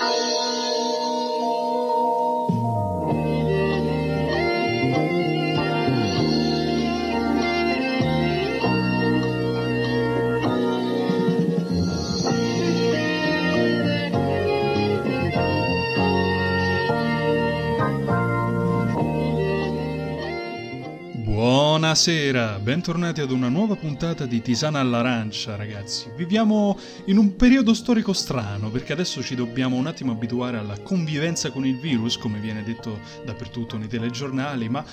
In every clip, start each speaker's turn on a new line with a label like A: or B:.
A: Bye. Buonasera, bentornati ad una nuova puntata di Tisana all'arancia, ragazzi. Viviamo in un periodo storico strano perché adesso ci dobbiamo un attimo abituare alla convivenza con il virus, come viene detto dappertutto nei telegiornali, ma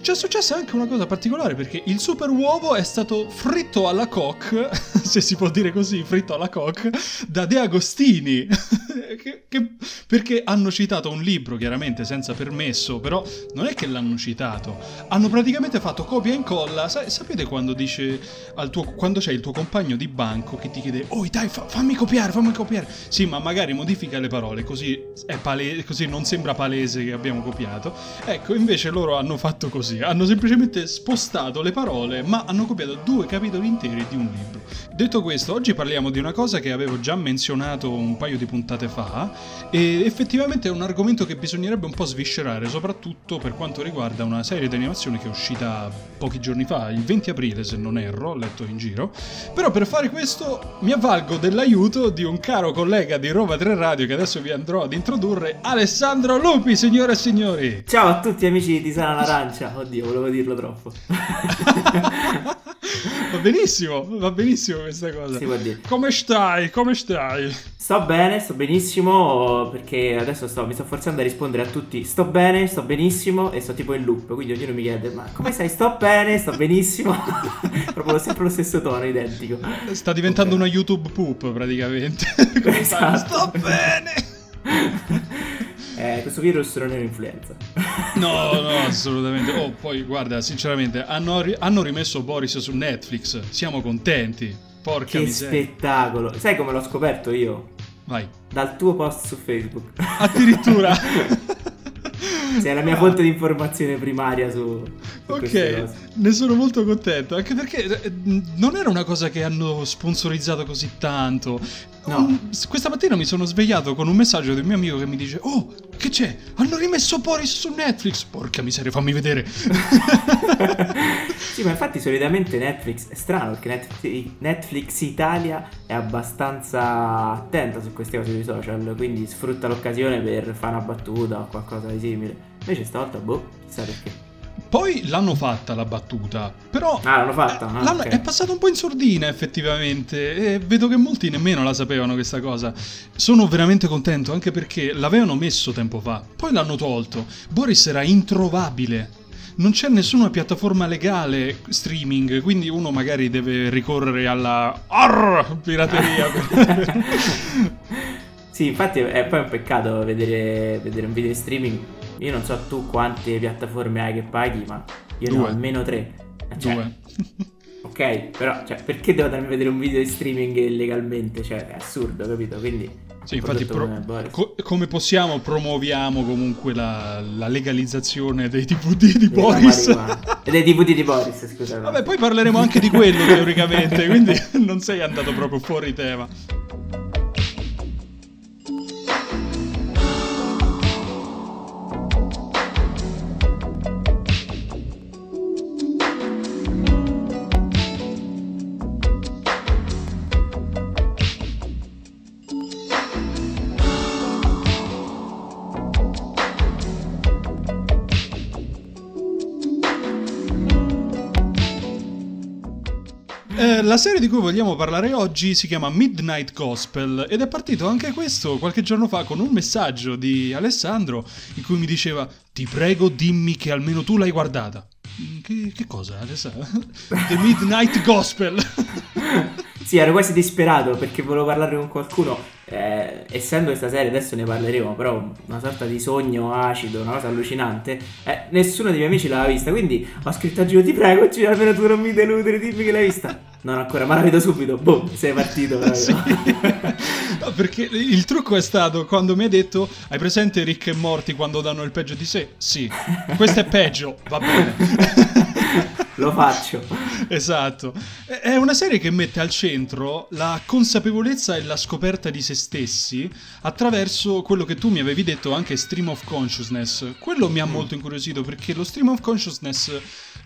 A: c'è successa anche una cosa particolare perché il super uovo è stato fritto alla coque, se si può dire così, fritto alla coque, da De Agostini. che, che, perché hanno citato un libro, chiaramente senza permesso, però non è che l'hanno citato. Hanno praticamente fatto copia e incolla. Sa- sapete quando dice tuo, quando c'è il tuo compagno di banco che ti chiede Oh dai, fa- fammi copiare, fammi copiare. Sì, ma magari modifica le parole, così, è pale- così non sembra palese che abbiamo copiato. Ecco, invece loro hanno fatto così, hanno semplicemente spostato le parole, ma hanno copiato due capitoli interi di un libro. Detto questo, oggi parliamo di una cosa che avevo già menzionato un paio di puntate fa e effettivamente è un argomento che bisognerebbe un po' sviscerare, soprattutto per quanto riguarda una serie di animazione che è uscita pochi giorni fa, il 20 aprile se non erro, ho letto in giro. Però per fare questo mi avvalgo dell'aiuto di un caro collega di Roma 3 Radio che adesso vi andrò ad introdurre, Alessandro Lupi, signore e signori.
B: Ciao a tutti amici di Sana l'Arancia. Oddio, volevo dirlo troppo.
A: va benissimo, va benissimo questa cosa.
B: Dire.
A: Come stai? Come stai?
B: Sto bene, sto benissimo perché adesso sto, mi sto forzando a rispondere a tutti sto bene, sto benissimo e sto tipo in loop, quindi ognuno mi chiede ma come stai? Sto bene, sto benissimo, proprio sempre lo stesso tono, identico.
A: Sta diventando okay. una YouTube poop praticamente.
B: esatto.
A: Sto bene.
B: Eh, questo virus non è un'influenza.
A: No, no, assolutamente. Oh, poi guarda, sinceramente, hanno, hanno rimesso Boris su Netflix. Siamo contenti. Porca
B: che
A: miseria.
B: spettacolo. Sai come l'ho scoperto io?
A: Vai.
B: Dal tuo post su Facebook.
A: Addirittura.
B: Sei la mia fonte di informazione primaria su,
A: Ok, ne sono molto contento, anche perché eh, non era una cosa che hanno sponsorizzato così tanto.
B: No.
A: Questa mattina mi sono svegliato con un messaggio del mio amico che mi dice Oh, che c'è? Hanno rimesso Boris su Netflix! Porca miseria, fammi vedere!
B: sì, ma infatti solitamente Netflix è strano perché Netflix, Netflix Italia è abbastanza attenta su queste cose sui social, quindi sfrutta l'occasione per fare una battuta o qualcosa di simile. Invece stavolta, boh, chissà perché.
A: Poi l'hanno fatta la battuta, però...
B: Ah, l'hanno fatta? Ah,
A: l'hanno,
B: okay.
A: È passato un po' in sordina effettivamente e vedo che molti nemmeno la sapevano questa cosa. Sono veramente contento anche perché l'avevano messo tempo fa, poi l'hanno tolto. Boris era introvabile. Non c'è nessuna piattaforma legale streaming, quindi uno magari deve ricorrere alla Arr, pirateria.
B: sì, infatti è poi un peccato vedere, vedere un video in streaming io non so tu quante piattaforme hai che paghi, ma io
A: Due.
B: ne ho almeno tre.
A: Cioè, Due.
B: ok, però cioè, perché devo andarmi a vedere un video di streaming illegalmente? Cioè, è assurdo, capito? Quindi...
A: Sì, infatti, pro- co- come possiamo promuoviamo comunque la, la legalizzazione dei DVD di Boris?
B: E dei DVD di Boris, scusate.
A: Vabbè, poi parleremo anche di quello teoricamente, quindi non sei andato proprio fuori tema. La serie di cui vogliamo parlare oggi si chiama Midnight Gospel ed è partito anche questo qualche giorno fa con un messaggio di Alessandro in cui mi diceva ti prego dimmi che almeno tu l'hai guardata. Che, che cosa Alessandro? The Midnight Gospel.
B: sì, ero quasi disperato perché volevo parlare con qualcuno. Eh, essendo questa serie, adesso ne parleremo, però una sorta di sogno acido, una cosa allucinante. Eh, nessuno dei miei amici l'aveva vista, quindi ho scritto a Giro, ti prego, Giro, almeno tu non mi deludere, dimmi che l'hai vista. Non ancora, ma la vedo subito. Boom, sei partito.
A: sì. no, perché il trucco è stato quando mi hai detto: Hai presente Rick e Morti quando danno il peggio di sé? Sì, questo è peggio, va bene.
B: Lo faccio.
A: Esatto. È una serie che mette al centro la consapevolezza e la scoperta di se stessi attraverso quello che tu mi avevi detto anche stream of consciousness. Quello mi ha mm. molto incuriosito perché lo stream of consciousness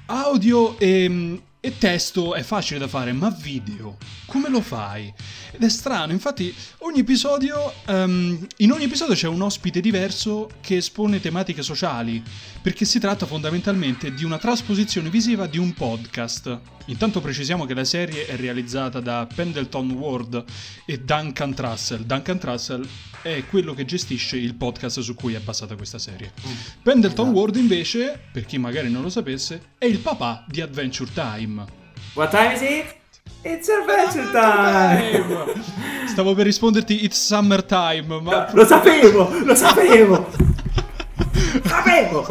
A: audio e e testo è facile da fare, ma video, come lo fai? Ed è strano, infatti ogni episodio, um, in ogni episodio c'è un ospite diverso che espone tematiche sociali, perché si tratta fondamentalmente di una trasposizione visiva di un podcast. Intanto precisiamo che la serie è realizzata da Pendleton Ward e Duncan Trussell. Duncan Trussell è quello che gestisce il podcast su cui è basata questa serie. Mm. Pendleton esatto. Ward invece, per chi magari non lo sapesse, è il papà di Adventure Time.
B: What time is it? It's Adventure Time!
A: Stavo per risponderti It's Summertime, ma...
B: No, lo sapevo! Lo sapevo! sapevo!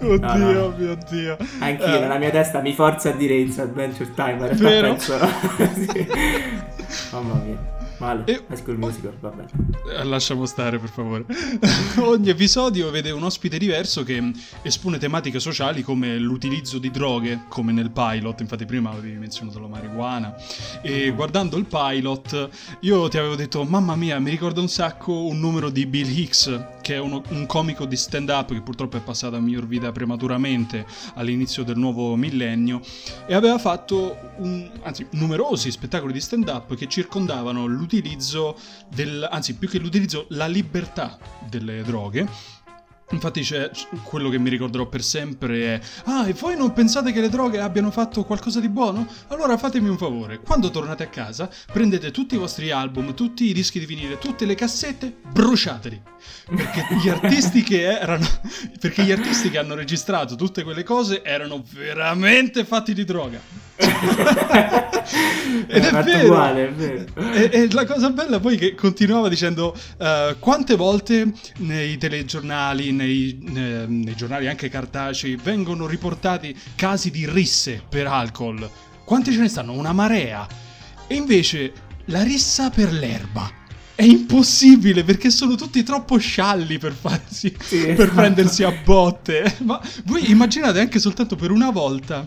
A: Oddio no, no. mio dio.
B: Anch'io eh. nella mia testa mi forza a dire It's Adventure Time, realtà penso... sì. Mamma mia. Male. E... High School Musical, va bene.
A: Eh, lasciamo stare, per favore. Ogni episodio vede un ospite diverso che espone tematiche sociali come l'utilizzo di droghe, come nel pilot. Infatti, prima avevi menzionato la marijuana. E mm. guardando il pilot, io ti avevo detto: Mamma mia, mi ricorda un sacco un numero di Bill Hicks, che è uno, un comico di stand-up che purtroppo è passato a miglior vita prematuramente all'inizio del nuovo millennio. E aveva fatto un, anzi, numerosi spettacoli di stand-up che circondavano l'utilizzo l'utilizzo del, anzi più che l'utilizzo, la libertà delle droghe Infatti c'è quello che mi ricorderò per sempre è Ah, e voi non pensate che le droghe abbiano fatto qualcosa di buono? Allora fatemi un favore, quando tornate a casa, prendete tutti i vostri album, tutti i dischi di vinile, tutte le cassette, bruciateli. Perché gli artisti che erano perché gli artisti che hanno registrato tutte quelle cose erano veramente fatti di droga. Ed è, è vero. Uguale, è vero. E, e, la cosa bella poi che continuava dicendo uh, quante volte nei telegiornali nei, nei, nei giornali anche cartacei vengono riportati casi di risse per alcol. Quanti ce ne stanno? Una marea. E invece la rissa per l'erba. È impossibile perché sono tutti troppo scialli per farsi sì, per esatto. prendersi a botte. Ma voi immaginate anche soltanto per una volta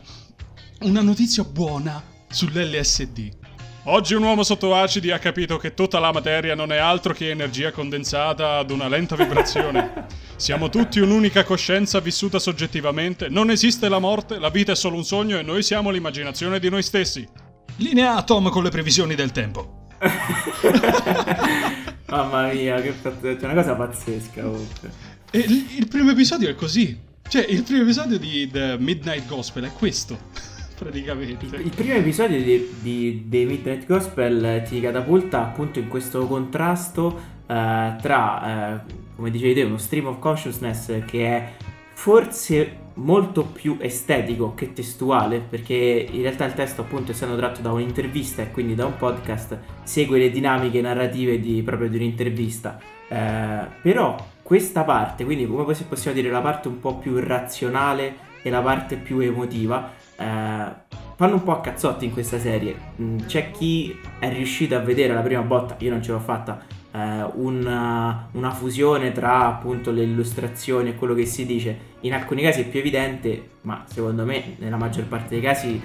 A: una notizia buona sull'LSD. Oggi un uomo sotto acidi ha capito che tutta la materia non è altro che energia condensata ad una lenta vibrazione. Siamo tutti un'unica coscienza vissuta soggettivamente, non esiste la morte, la vita è solo un sogno e noi siamo l'immaginazione di noi stessi. Linea Tom con le previsioni del tempo.
B: Mamma mia, che pazzesco, è una cosa pazzesca comunque.
A: E il, il primo episodio è così. Cioè, il primo episodio di The Midnight Gospel è questo praticamente.
B: Il primo episodio di, di, di Midnight Gospel ti catapulta appunto in questo contrasto eh, tra, eh, come dicevi te, uno stream of consciousness che è forse molto più estetico che testuale, perché in realtà il testo appunto essendo tratto da un'intervista e quindi da un podcast segue le dinamiche narrative di, proprio di un'intervista. Eh, però questa parte, quindi come possiamo dire la parte un po' più razionale e la parte più emotiva, eh, fanno un po' a cazzotti in questa serie. Mm, c'è chi è riuscito a vedere la prima botta, io non ce l'ho fatta, eh, una, una, fusione tra appunto le illustrazioni e quello che si dice. In alcuni casi è più evidente, ma secondo me nella maggior parte dei casi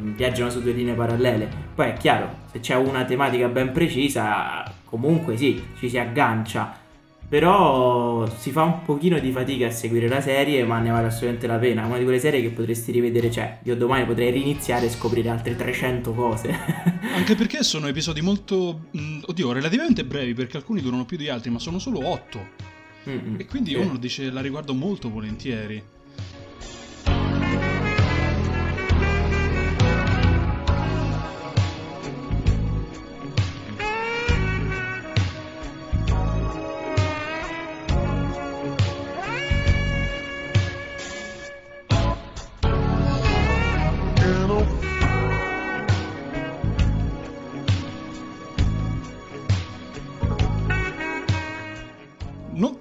B: mm, viaggiano su due linee parallele. Poi è chiaro, se c'è una tematica ben precisa, comunque sì, ci si aggancia però si fa un pochino di fatica a seguire la serie, ma ne vale assolutamente la pena. È una di quelle serie che potresti rivedere, cioè, io domani potrei riniziare e scoprire altre 300 cose.
A: Anche perché sono episodi molto, mh, oddio, relativamente brevi, perché alcuni durano più di altri, ma sono solo 8. Mm-hmm. E quindi sì. uno dice la riguardo molto volentieri.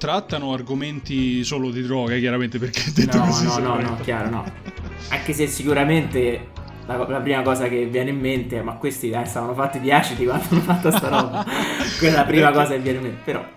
A: Trattano argomenti solo di droga, chiaramente, perché detto
B: no,
A: così
B: no, no, no, chiaro, no. Anche se sicuramente la, la, prima cosa che viene in mente è ma questi dai, stavano fatti di acidi quando hanno fatto sta roba quella è la prima cosa che viene in mente però.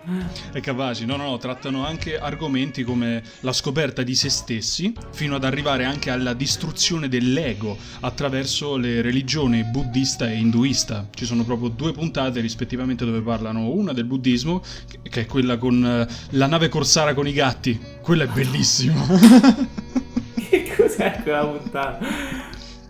A: È capace. No no no trattano anche argomenti come la scoperta di se stessi fino ad arrivare anche alla distruzione dell'ego attraverso le religioni buddista e induista. Ci sono proprio due puntate rispettivamente dove parlano una del buddismo che è quella con eh, la nave corsara con i gatti. Quella è bellissima.
B: Che cos'è quella puntata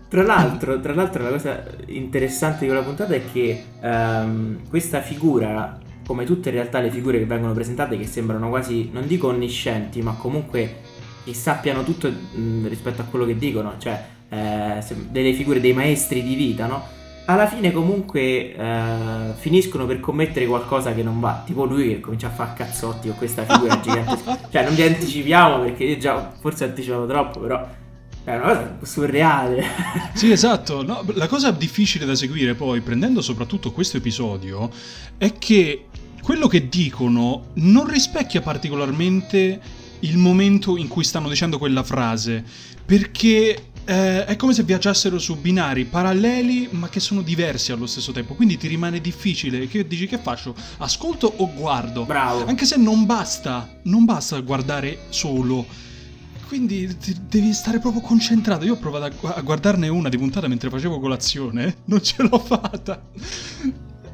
B: tra l'altro, tra l'altro, la cosa interessante di quella puntata è che um, questa figura, come tutte in realtà le figure che vengono presentate, che sembrano quasi, non dico onniscienti, ma comunque che sappiano tutto mh, rispetto a quello che dicono, cioè eh, delle figure dei maestri di vita, no? Alla fine comunque eh, finiscono per commettere qualcosa che non va, tipo lui che comincia a fare cazzotti con questa figura gigantesca. Cioè non vi anticipiamo perché io già forse anticipato troppo, però è una cosa surreale.
A: Sì, esatto. No, la cosa difficile da seguire poi, prendendo soprattutto questo episodio, è che quello che dicono non rispecchia particolarmente il momento in cui stanno dicendo quella frase, perché eh, è come se viaggiassero su binari paralleli ma che sono diversi allo stesso tempo, quindi ti rimane difficile. Che dici che faccio? Ascolto o guardo?
B: Bravo.
A: Anche se non basta, non basta guardare solo quindi devi stare proprio concentrato. Io ho provato a, a guardarne una di puntata mentre facevo colazione, non ce l'ho fatta.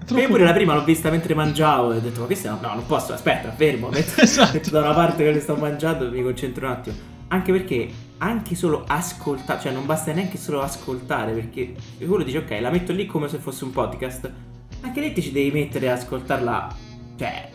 B: Troppo... Io pure la prima l'ho vista mentre mangiavo e ho detto ma che stai? No, non posso, aspetta, fermo, metto, esatto. metto da una parte che sto mangiando e mi concentro un attimo. Anche perché anche solo ascoltare, cioè non basta neanche solo ascoltare, perché quello dice ok, la metto lì come se fosse un podcast. Anche lì ti ci devi mettere ad ascoltarla, cioè,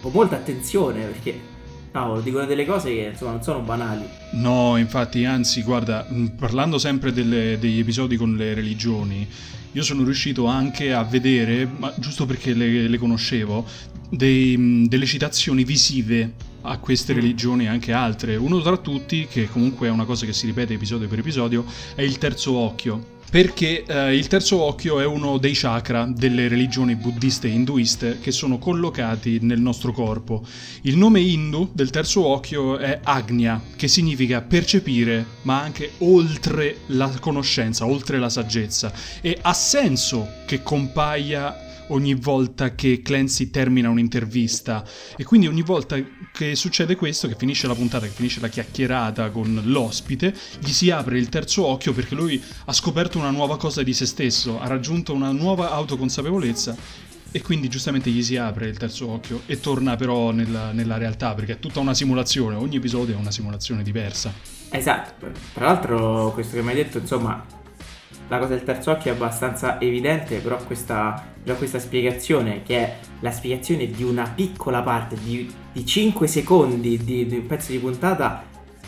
B: con molta attenzione, perché cavolo, dicono delle cose che insomma non sono banali.
A: No, infatti, anzi, guarda, mm, parlando sempre delle, degli episodi con le religioni, io sono riuscito anche a vedere, ma giusto perché le, le conoscevo, dei, mm, delle citazioni visive a queste mm. religioni e anche altre. Uno tra tutti, che comunque è una cosa che si ripete episodio per episodio, è il terzo occhio perché eh, il terzo occhio è uno dei chakra delle religioni buddiste e induiste che sono collocati nel nostro corpo. Il nome hindu del terzo occhio è Agnya, che significa percepire, ma anche oltre la conoscenza, oltre la saggezza. E ha senso che compaia ogni volta che Clancy termina un'intervista e quindi ogni volta che succede questo, che finisce la puntata, che finisce la chiacchierata con l'ospite, gli si apre il terzo occhio perché lui ha scoperto una nuova cosa di se stesso, ha raggiunto una nuova autoconsapevolezza e quindi giustamente gli si apre il terzo occhio e torna però nella, nella, realtà perché è tutta una simulazione, ogni episodio è una simulazione diversa.
B: Esatto, tra l'altro questo che mi hai detto insomma la cosa del terzo occhio è abbastanza evidente, però questa, già questa spiegazione, che è la spiegazione di una piccola parte, di, di 5 secondi di, di, un pezzo di puntata,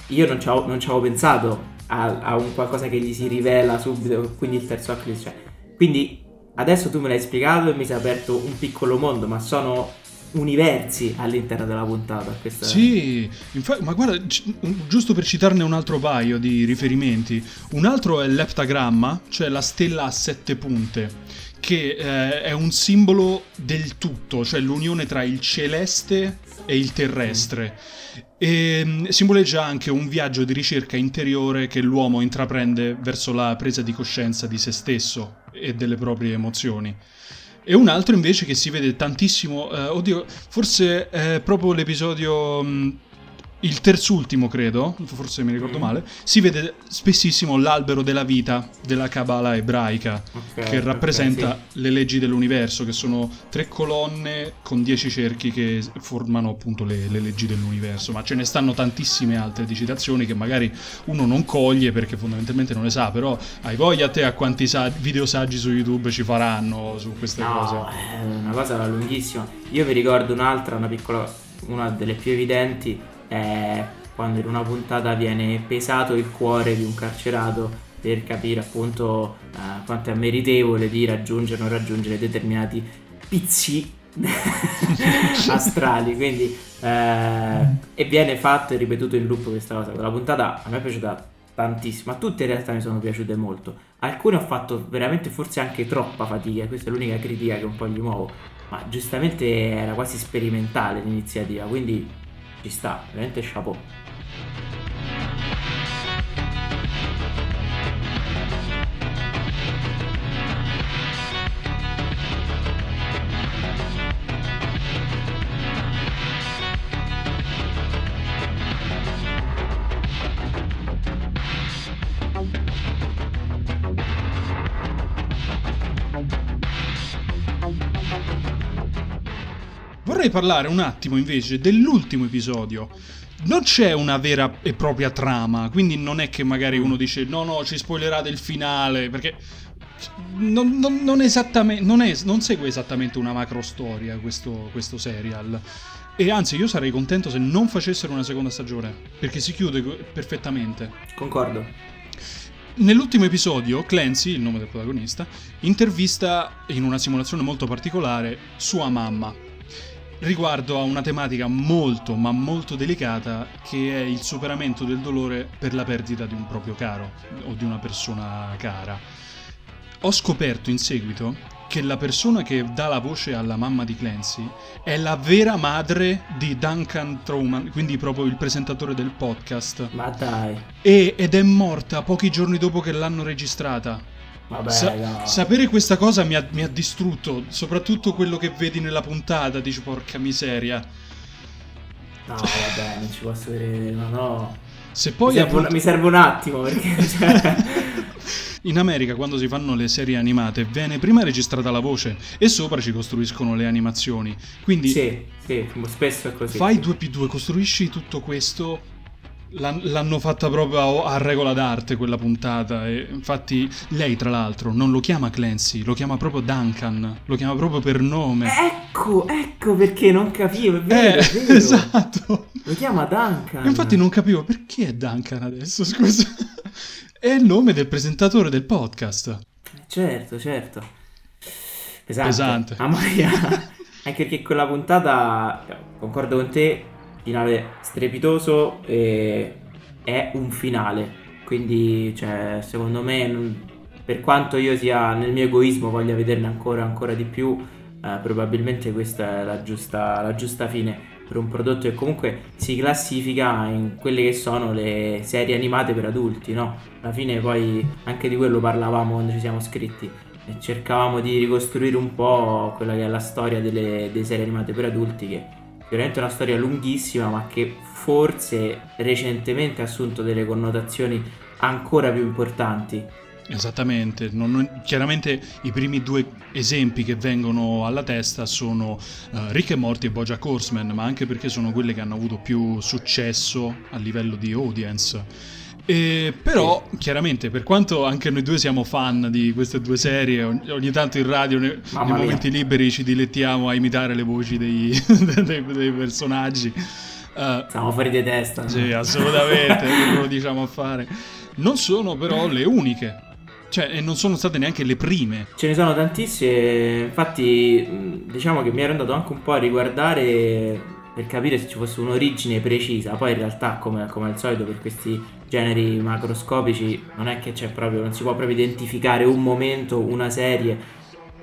B: io non ci avevo, pensato a, a, un qualcosa che gli si rivela subito, quindi il terzo occhio. Cioè. Quindi adesso tu me l'hai spiegato e mi si è aperto un piccolo mondo, ma sono universi all'interno della puntata. Questa...
A: Sì, infatti, ma guarda, giusto per citarne un altro paio di riferimenti, un altro è l'eptagramma, cioè la stella a sette punte, che eh, è un simbolo del tutto, cioè l'unione tra il celeste e il terrestre. E mm, simboleggia anche un viaggio di ricerca interiore che l'uomo intraprende verso la presa di coscienza di se stesso e delle proprie emozioni. E un altro invece che si vede tantissimo, eh, oddio, forse proprio l'episodio mh, il terzultimo, credo, forse mi ricordo mm. male, si vede spessissimo l'albero della vita della Kabbalah ebraica, okay, che rappresenta okay, sì. le leggi dell'universo, che sono tre colonne con dieci cerchi che formano appunto le, le, leggi dell'universo. Ma ce ne stanno tantissime altre di citazioni che magari uno non coglie perché fondamentalmente non le sa, però hai voglia a te a quanti sa- videosaggi su YouTube ci faranno su queste
B: no,
A: cose?
B: È una cosa lunghissima. Io vi ricordo un'altra, una piccola, una delle più evidenti è quando in una puntata viene pesato il cuore di un carcerato per capire appunto uh, quanto è meritevole di raggiungere o non raggiungere determinati pizzi astrali. Quindi eh, e viene fatto e ripetuto in loop questa cosa. La puntata a me è piaciuta tantissimo a tutte in realtà mi sono piaciute molto. Alcune ho fatto veramente forse anche troppa fatica questa è l'unica critica che un po' gli muovo ma giustamente era quasi sperimentale l'iniziativa quindi ci sta, veramente chapeau.
A: Parlare un attimo invece dell'ultimo episodio. Non c'è una vera e propria trama, quindi non è che magari uno dice no no ci spoilerate il finale, perché non, non, non, esattamente, non, è, non segue esattamente una macro storia questo, questo serial. E anzi, io sarei contento se non facessero una seconda stagione, perché si chiude perfettamente.
B: Concordo.
A: Nell'ultimo episodio, Clancy, il nome del protagonista, intervista in una simulazione molto particolare sua mamma riguardo a una tematica molto ma molto delicata che è il superamento del dolore per la perdita di un proprio caro o di una persona cara. Ho scoperto in seguito che la persona che dà la voce alla mamma di Clancy è la vera madre di Duncan Truman, quindi proprio il presentatore del podcast.
B: Ma dai.
A: E, ed è morta pochi giorni dopo che l'hanno registrata.
B: Vabbè, Sa- no.
A: Sapere questa cosa mi ha, mi ha, distrutto, soprattutto quello che vedi nella puntata, dici porca miseria.
B: No, vabbè, non ci posso vedere, ma no.
A: Se poi
B: mi, serve appunto... un, mi serve un attimo perché... Cioè...
A: In America quando si fanno le serie animate viene prima registrata la voce e sopra ci costruiscono le animazioni. Quindi
B: Sì, sì, spesso è così.
A: Fai 2 costruisci tutto questo L'hanno fatta proprio a, regola d'arte quella puntata. E infatti, lei, tra l'altro, non lo chiama Clancy, lo chiama proprio Duncan. Lo chiama proprio per nome.
B: Ecco, ecco perché non capivo. È vero, eh, è vero.
A: Esatto.
B: Lo chiama Duncan.
A: Infatti, non capivo perché è Duncan adesso. Scusa. È il nome del presentatore del podcast.
B: Certo, certo. Pesante.
A: Pesante.
B: Mamma mia. Anche perché quella puntata, concordo con te, finale strepitoso e è un finale. Quindi, cioè, secondo me, per quanto io sia nel mio egoismo voglia vederne ancora, ancora di più, eh, probabilmente questa è la giusta, la giusta fine per un prodotto che comunque si classifica in quelle che sono le serie animate per adulti, no? Alla fine poi anche di quello parlavamo quando ci siamo scritti e cercavamo di ricostruire un po' quella che è la storia delle, delle serie animate per adulti che veramente una storia lunghissima ma che forse recentemente ha assunto delle connotazioni ancora più importanti
A: Esattamente, non, non, chiaramente i primi due esempi che vengono alla testa sono uh, Rick e Morty e Bojack Horseman, ma anche perché sono quelle che hanno avuto più successo a livello di audience. E, però, sì. chiaramente, per quanto anche noi due siamo fan di queste due serie, ogni, ogni tanto in radio, ne, nei momenti liberi, ci dilettiamo a imitare le voci dei, dei, dei personaggi.
B: Uh, Siamo fuori di testa.
A: Sì, assolutamente, lo diciamo a fare. Non sono però le uniche cioè, e non sono state neanche le prime.
B: Ce ne sono tantissime, infatti diciamo che mi ero andato anche un po' a riguardare per capire se ci fosse un'origine precisa. Poi in realtà, come, come al solito, per questi generi macroscopici non è che c'è proprio, non si può proprio identificare un momento, una serie.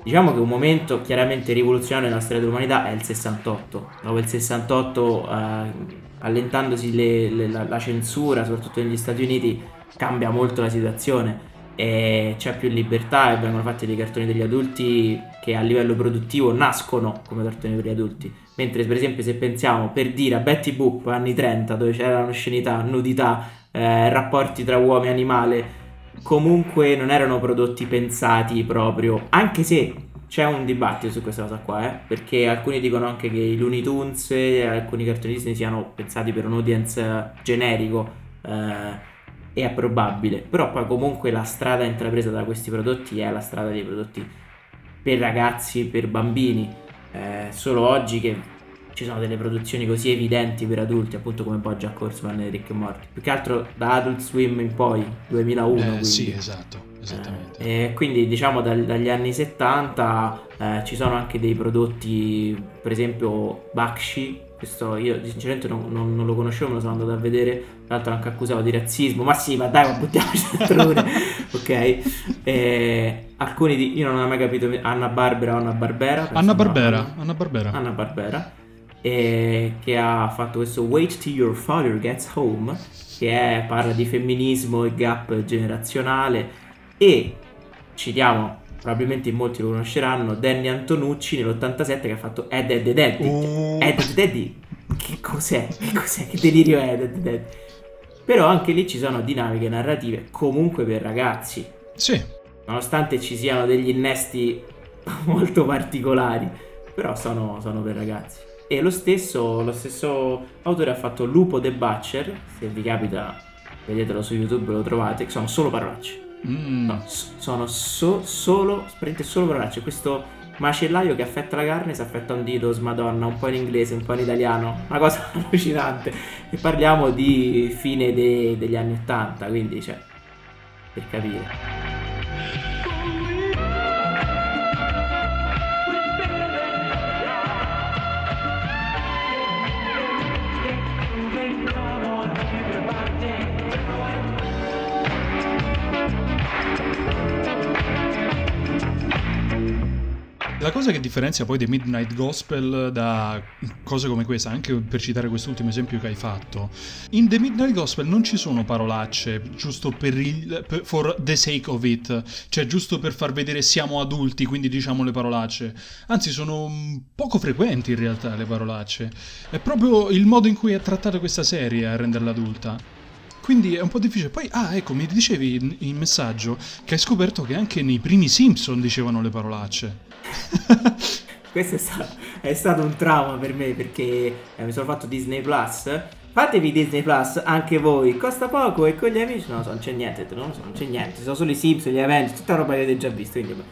B: Diciamo che un momento chiaramente rivoluzionario nella storia dell'umanità è il 68. Dopo il 68, eh, allentandosi le, le, la, la censura, soprattutto negli Stati Uniti, cambia molto la situazione e c'è più libertà e vengono fatti dei cartoni degli adulti che a livello produttivo nascono come cartoni per gli adulti. Mentre per esempio se pensiamo per dire a Betty Boop anni 30 dove c'erano scenità, nudità, eh, rapporti tra uomo e animale, comunque non erano prodotti pensati proprio, anche se c'è un dibattito su questa cosa qua, eh? perché alcuni dicono anche che i Looney Tunes e alcuni cartoni Disney siano pensati per un audience generico. Eh, è probabile, però poi comunque la strada intrapresa da questi prodotti è la strada dei prodotti per ragazzi, per bambini. Eh, solo oggi che ci sono delle produzioni così evidenti per adulti, appunto come Bojack Horseman e Rick e Morty. Più che altro da Adult Swim in poi, 2001.
A: Eh, sì, esatto, esattamente.
B: Eh, quindi diciamo dal, dagli anni 70 eh, ci sono anche dei prodotti, per esempio Bakshi, questo io sinceramente non, non, non, lo conoscevo, me lo sono andato a vedere. Tra l'altro anche accusato di razzismo. Ma sì, ma dai, ma buttiamoci dentro ok. E alcuni di. Io non ho mai capito. Anna Barbera o Anna Barbera.
A: Anna Barbera. Anna Barbera.
B: Anna Barbera. E che ha fatto questo Wait till your father gets home. Che è, parla di femminismo e gap generazionale. E citiamo probabilmente in molti lo conosceranno, Danny Antonucci nell'87 che ha fatto Ed Ed Ed Ed. Oh. Ed Ed Ed che cos'è? Che cos'è? Che delirio è Ed Ed Ed? Però anche lì ci sono dinamiche narrative comunque per ragazzi.
A: Sì.
B: Nonostante ci siano degli innesti molto particolari, però sono, sono per ragazzi. E lo stesso, lo stesso autore ha fatto Lupo the Butcher, se vi capita vedetelo su YouTube, lo trovate, sono solo parolacce. Mm. No, sono so, solo, solo parolacce. Questo macellaio che affetta la carne si affetta un dito, smadonna, un po' in inglese, un po' in italiano, una cosa allucinante. E parliamo di fine de, degli anni 80, quindi cioè, per capire.
A: La cosa che differenzia poi The Midnight Gospel da cose come questa, anche per citare quest'ultimo esempio che hai fatto, in The Midnight Gospel non ci sono parolacce giusto per il per, for the sake of it, cioè giusto per far vedere siamo adulti, quindi diciamo le parolacce. Anzi, sono poco frequenti in realtà le parolacce. È proprio il modo in cui è trattata questa serie a renderla adulta. Quindi è un po' difficile. Poi, ah, ecco, mi dicevi in, in messaggio che hai scoperto che anche nei primi Simpson dicevano le parolacce.
B: Questo è stato, è stato, un trauma per me perché eh, mi sono fatto Disney Plus. Fatevi Disney Plus anche voi, costa poco e con gli amici no, non c'è niente, non so, non c'è niente, sono solo i Simpson, gli eventi, tutta roba che avete già visto. Quindi,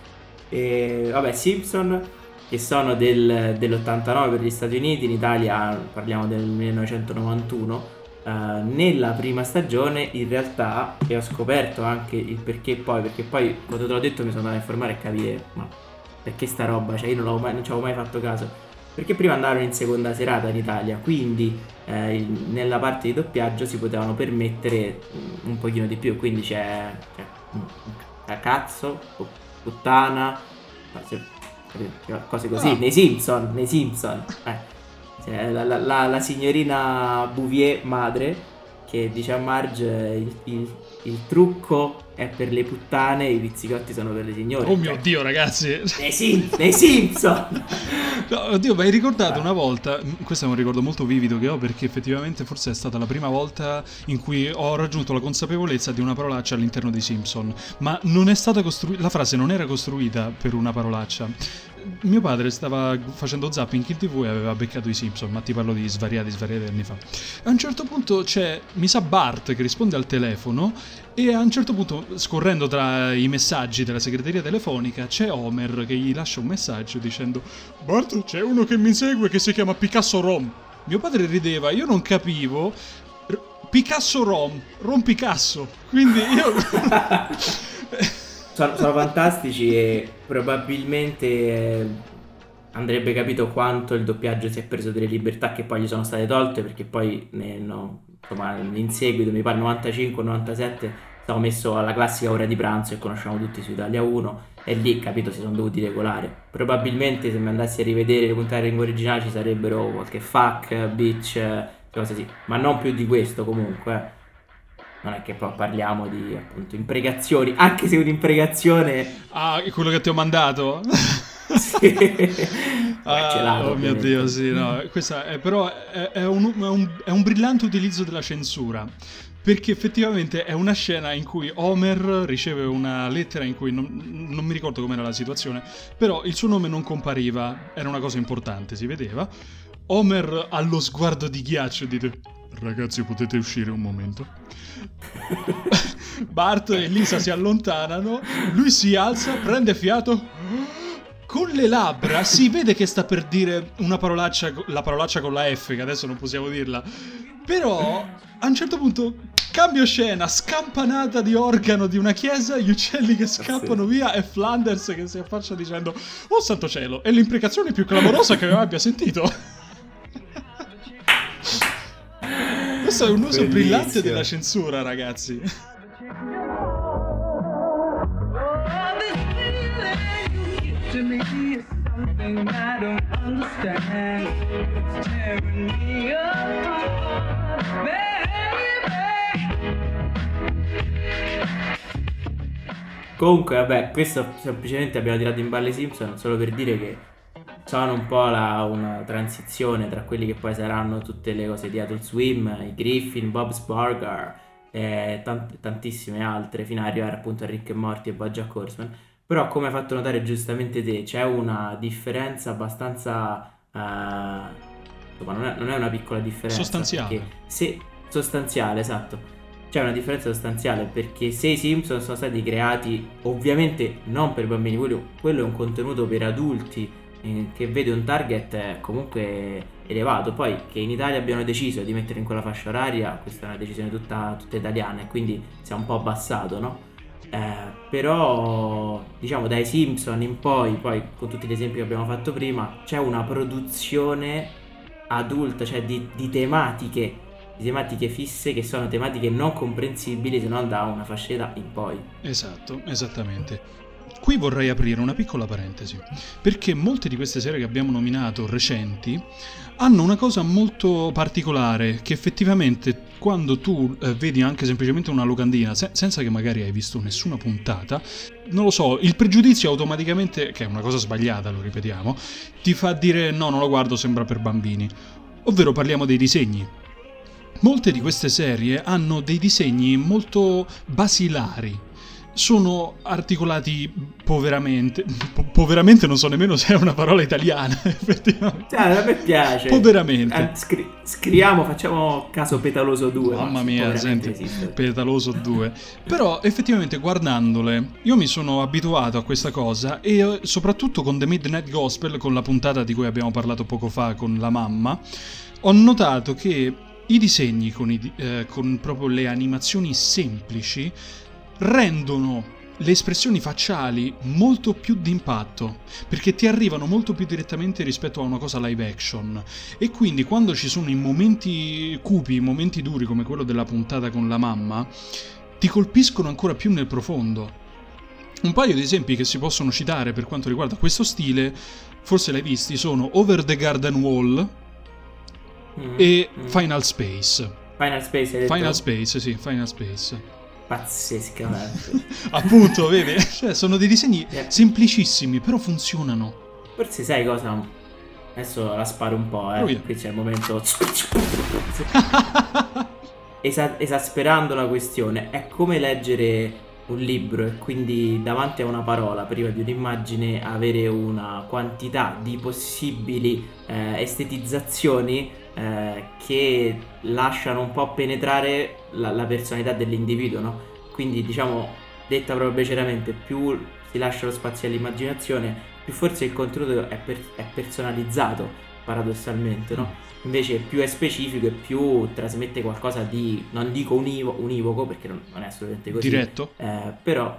B: e, vabbè, Simpson che sono del, dell'89 per gli Stati Uniti, in Italia parliamo del 1991. Uh, eh, nella prima stagione in realtà e ho scoperto anche il perché poi perché poi quando te l'ho detto mi sono andato a informare e capire ma perché sta roba, cioè io non, mai, non ci avevo mai fatto caso. Perché prima andavano in seconda serata in Italia, quindi eh, nella parte di doppiaggio si potevano permettere mm, un pochino di più, quindi c'è, c'è cazzo, puttana, cose così, ah. nei Simpson, nei Simpson. Eh. La, la, la, la signorina Bouvier madre che dice a Marge il, il, il, trucco è per le puttane i pizzicotti sono per le signore.
A: Oh mio dio ragazzi!
B: Sim- nei Simpson!
A: no, oddio, mi hai ricordato ah. una volta, questo è un ricordo molto vivido che ho perché effettivamente forse è stata la prima volta in cui ho raggiunto la consapevolezza di una parolaccia all'interno dei Simpson, ma non è stata costruita, la frase non era costruita per una parolaccia mio padre stava facendo zapping in tv e aveva beccato i Simpson, ma ti parlo di svariati, svariati anni fa. A un certo punto c'è, mi sa, Bart che risponde al telefono e a un certo punto, scorrendo tra i messaggi della segreteria telefonica, c'è Homer che gli lascia un messaggio dicendo Bart, c'è uno che mi segue che si chiama Picasso Rom. Mio padre rideva, io non capivo. Picasso Rom, Rom Picasso. Quindi io...
B: sono, sono fantastici e probabilmente eh, andrebbe capito quanto il doppiaggio si è preso delle libertà che poi gli sono state tolte perché poi ne, no, insomma, in seguito, mi pare 95-97, stavo messo alla classica ora di pranzo e conosciamo tutti su Italia 1 e lì capito si sono dovuti regolare. Probabilmente se mi andassi a rivedere le puntate in lingua originale ci sarebbero qualche fuck, bitch, cose così, ma non più di questo comunque. Non è che poi parliamo di appunto impregazioni, anche se un'impregazione...
A: Ah, quello che ti ho mandato? sì. ah, oh mio dio, sì, no. Questa è, però è, è, un, è, un, è un brillante utilizzo della censura perché effettivamente è una scena in cui Homer riceve una lettera in cui non, non mi ricordo com'era la situazione, però il suo nome non compariva, era una cosa importante, si vedeva. Homer ha lo sguardo di ghiaccio e Ragazzi, potete uscire un momento? Bart e Lisa si allontanano, lui si alza, prende fiato. Con le labbra si vede che sta per dire una parolaccia, la parolaccia con la F, che adesso non possiamo dirla. Però a un certo punto cambio scena, scampanata di organo di una chiesa, gli uccelli che scappano via e Flanders che si affaccia dicendo Oh santo cielo, è l'imprecazione più clamorosa che abbia sentito. Questo è un uso Bellissimo. brillante della censura, ragazzi.
B: Comunque, vabbè, questo semplicemente abbiamo tirato in balle Simpson solo per dire che sono un po' la, una transizione tra quelli che poi saranno tutte le cose di Adult Swim, i Griffin, Bob's Burger e tant- tantissime altre, fino ad arrivare appunto a Rick e Morty e Bojack Horseman. Però come hai fatto notare giustamente te, c'è una differenza abbastanza uh, ma non è, non è una piccola differenza.
A: Sostanziale.
B: Se, sostanziale, esatto. C'è una differenza sostanziale perché se i Simpson sono stati creati ovviamente non per bambini, quello, quello è un contenuto per adulti che vede un target comunque elevato. Poi che in Italia abbiano deciso di mettere in quella fascia oraria, questa è una decisione tutta, tutta italiana e quindi si è un po' abbassato, no? Eh, però diciamo dai Simpson in poi, poi con tutti gli esempi che abbiamo fatto prima, c'è una produzione adulta, cioè di, di tematiche, di tematiche fisse che sono tematiche non comprensibili se non da una fascia in poi.
A: Esatto, esattamente. Qui vorrei aprire una piccola parentesi, perché molte di queste serie che abbiamo nominato recenti hanno una cosa molto particolare che effettivamente quando tu eh, vedi anche semplicemente una locandina se- senza che magari hai visto nessuna puntata, non lo so, il pregiudizio automaticamente, che è una cosa sbagliata, lo ripetiamo, ti fa dire no, non lo guardo, sembra per bambini. Ovvero parliamo dei disegni. Molte di queste serie hanno dei disegni molto basilari, sono articolati poveramente. Po- poveramente non so nemmeno se è una parola italiana, effettivamente.
B: Cioè, a me piace.
A: Poveramente.
B: Eh, scri- scriviamo, facciamo caso Petaloso 2.
A: Mamma mia, senti, esiste. Petaloso 2. Però effettivamente guardandole, io mi sono abituato a questa cosa e eh, soprattutto con The Midnight Gospel, con la puntata di cui abbiamo parlato poco fa con la mamma, ho notato che i disegni con, i, eh, con proprio le animazioni semplici rendono le espressioni facciali molto più d'impatto, perché ti arrivano molto più direttamente rispetto a una cosa live action. E quindi quando ci sono i momenti cupi, i momenti duri come quello della puntata con la mamma, ti colpiscono ancora più nel profondo. Un paio di esempi che si possono citare per quanto riguarda questo stile, forse l'hai visti, sono Over the Garden Wall mm-hmm. e mm-hmm. Final Space.
B: Final Space?
A: Final Space, sì, Final Space
B: pazzescamente.
A: Appunto, vedi? Cioè, sono dei disegni yeah. semplicissimi, però funzionano.
B: Forse sai cosa? Adesso la sparo un po', eh. Oh, yeah. Qui c'è il momento. Esa- esasperando la questione, è come leggere un libro e quindi davanti a una parola, prima di un'immagine, avere una quantità di possibili eh, estetizzazioni eh, che lasciano un po' penetrare la, la personalità dell'individuo, no? Quindi diciamo, detta proprio beceramente, più si lascia lo spazio all'immaginazione, più forse il contenuto è, per, è personalizzato, paradossalmente, no? Invece più è specifico e più trasmette qualcosa di, non dico univo, univoco, perché non, non, è assolutamente così.
A: Diretto.
B: Eh, però,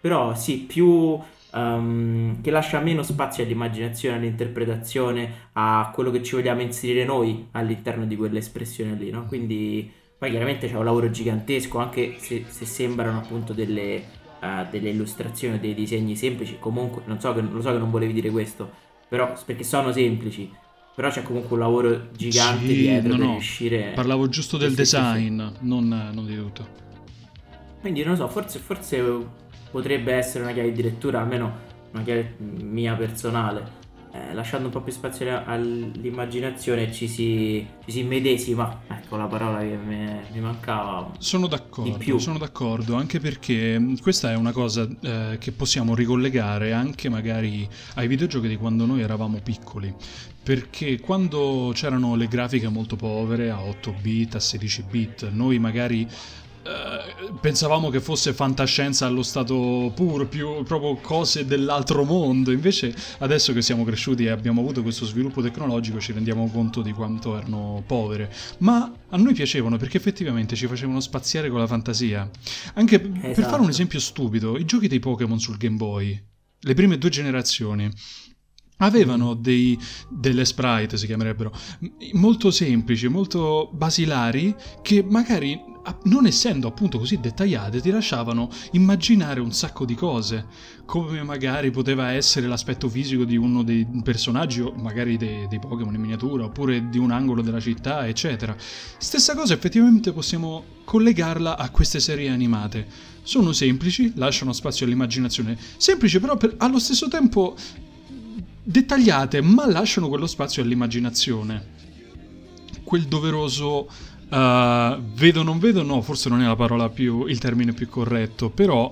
B: però sì, più um, che lascia meno spazio all'immaginazione, all'interpretazione, a quello che ci vogliamo inserire noi all'interno di quell'espressione lì, no? Quindi poi chiaramente c'è un lavoro gigantesco, anche se, se sembrano appunto delle, uh, delle illustrazioni, dei disegni semplici, comunque, non so che, lo so che non volevi dire questo, però perché sono semplici, però c'è comunque un lavoro gigante sì, dietro no, per no. riuscire.
A: Parlavo giusto del design, non, non, di tutto.
B: Quindi non so, forse, forse potrebbe essere una chiave di lettura, almeno una chiave mia personale. Eh, lasciando un po' più spazio all'immaginazione ci si, ci si medesima, ecco la parola che mi, mi mancava.
A: Sono d'accordo, sono d'accordo, anche perché mm, questa è una cosa eh, che possiamo ricollegare anche magari ai videogiochi di quando noi eravamo piccoli, perché quando c'erano le grafiche molto povere a 8 bit, a 16 bit, noi magari eh, pensavamo che fosse fantascienza allo stato puro, più proprio cose dell'altro mondo. Invece, adesso che siamo cresciuti e abbiamo avuto questo sviluppo tecnologico, ci rendiamo conto di quanto erano povere. Ma a noi piacevano perché effettivamente ci facevano spaziare con la fantasia. Anche esatto. per fare un esatto. esempio stupido, i giochi dei Pokémon sul Game Boy, le prime due generazioni avevano dei, delle sprite, si chiamerebbero, molto semplici, molto basilari, che magari non essendo appunto così dettagliate, ti lasciavano immaginare un sacco di cose, come magari poteva essere l'aspetto fisico di uno dei personaggi, o magari dei, dei Pokémon in miniatura, oppure di un angolo della città, eccetera. Stessa cosa effettivamente possiamo collegarla a queste serie animate. Sono semplici, lasciano spazio all'immaginazione, semplici però per, allo stesso tempo dettagliate, ma lasciano quello spazio all'immaginazione. Quel doveroso Uh, vedo non vedo, no, forse non è più, il termine più corretto, però...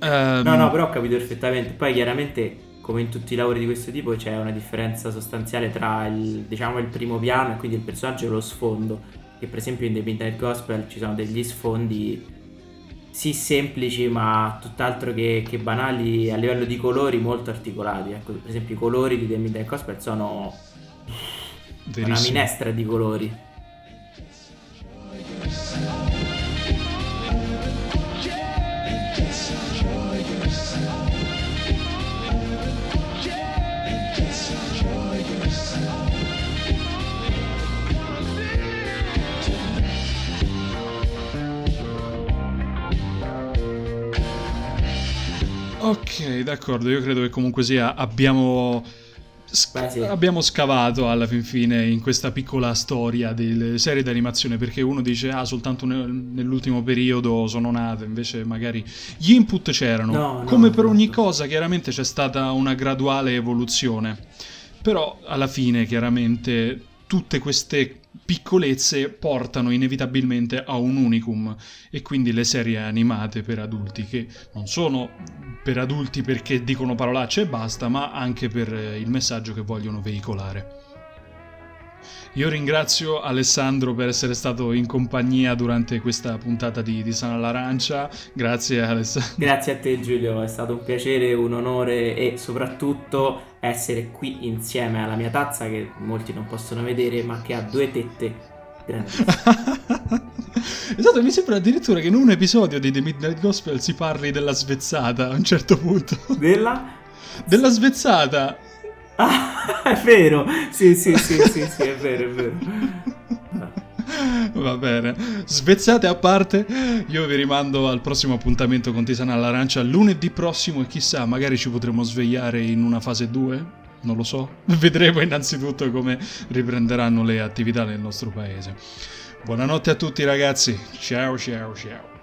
B: Um... No, no, però ho capito perfettamente. Poi chiaramente come in tutti i lavori di questo tipo c'è una differenza sostanziale tra il, diciamo, il primo piano e quindi il personaggio e lo sfondo. Che per esempio in The Midnight Gospel ci sono degli sfondi sì semplici ma tutt'altro che, che banali a livello di colori molto articolati. Ecco, per esempio i colori di The Midnight Gospel sono Verissimo. una minestra di colori.
A: Ok, d'accordo, io credo che comunque sia abbiamo... Sc- sì. Abbiamo scavato alla fin fine in questa piccola storia delle serie d'animazione perché uno dice ah soltanto ne- nell'ultimo periodo sono nate invece magari gli input c'erano no, come no, per ogni cosa chiaramente c'è stata una graduale evoluzione però alla fine chiaramente tutte queste piccolezze portano inevitabilmente a un unicum e quindi le serie animate per adulti che non sono per adulti perché dicono parolacce e basta, ma anche per il messaggio che vogliono veicolare. Io ringrazio Alessandro per essere stato in compagnia durante questa puntata di, di Sana all'Arancia. Grazie Alessandro.
B: Grazie a te Giulio, è stato un piacere, un onore e soprattutto essere qui insieme alla mia tazza che molti non possono vedere ma che ha due tette
A: esatto, mi sembra addirittura che in un episodio di The Midnight Gospel si parli della svezzata a un certo punto.
B: Della?
A: Della svezzata.
B: Ah, è vero. Sì, sì, sì, sì, sì, è vero, è vero.
A: Va bene, svezzate a parte, io vi rimando al prossimo appuntamento con Tisana all'Arancia lunedì prossimo e chissà, magari ci potremo svegliare in una fase 2? Non lo so, vedremo innanzitutto come riprenderanno le attività nel nostro paese. Buonanotte a tutti ragazzi, ciao ciao ciao.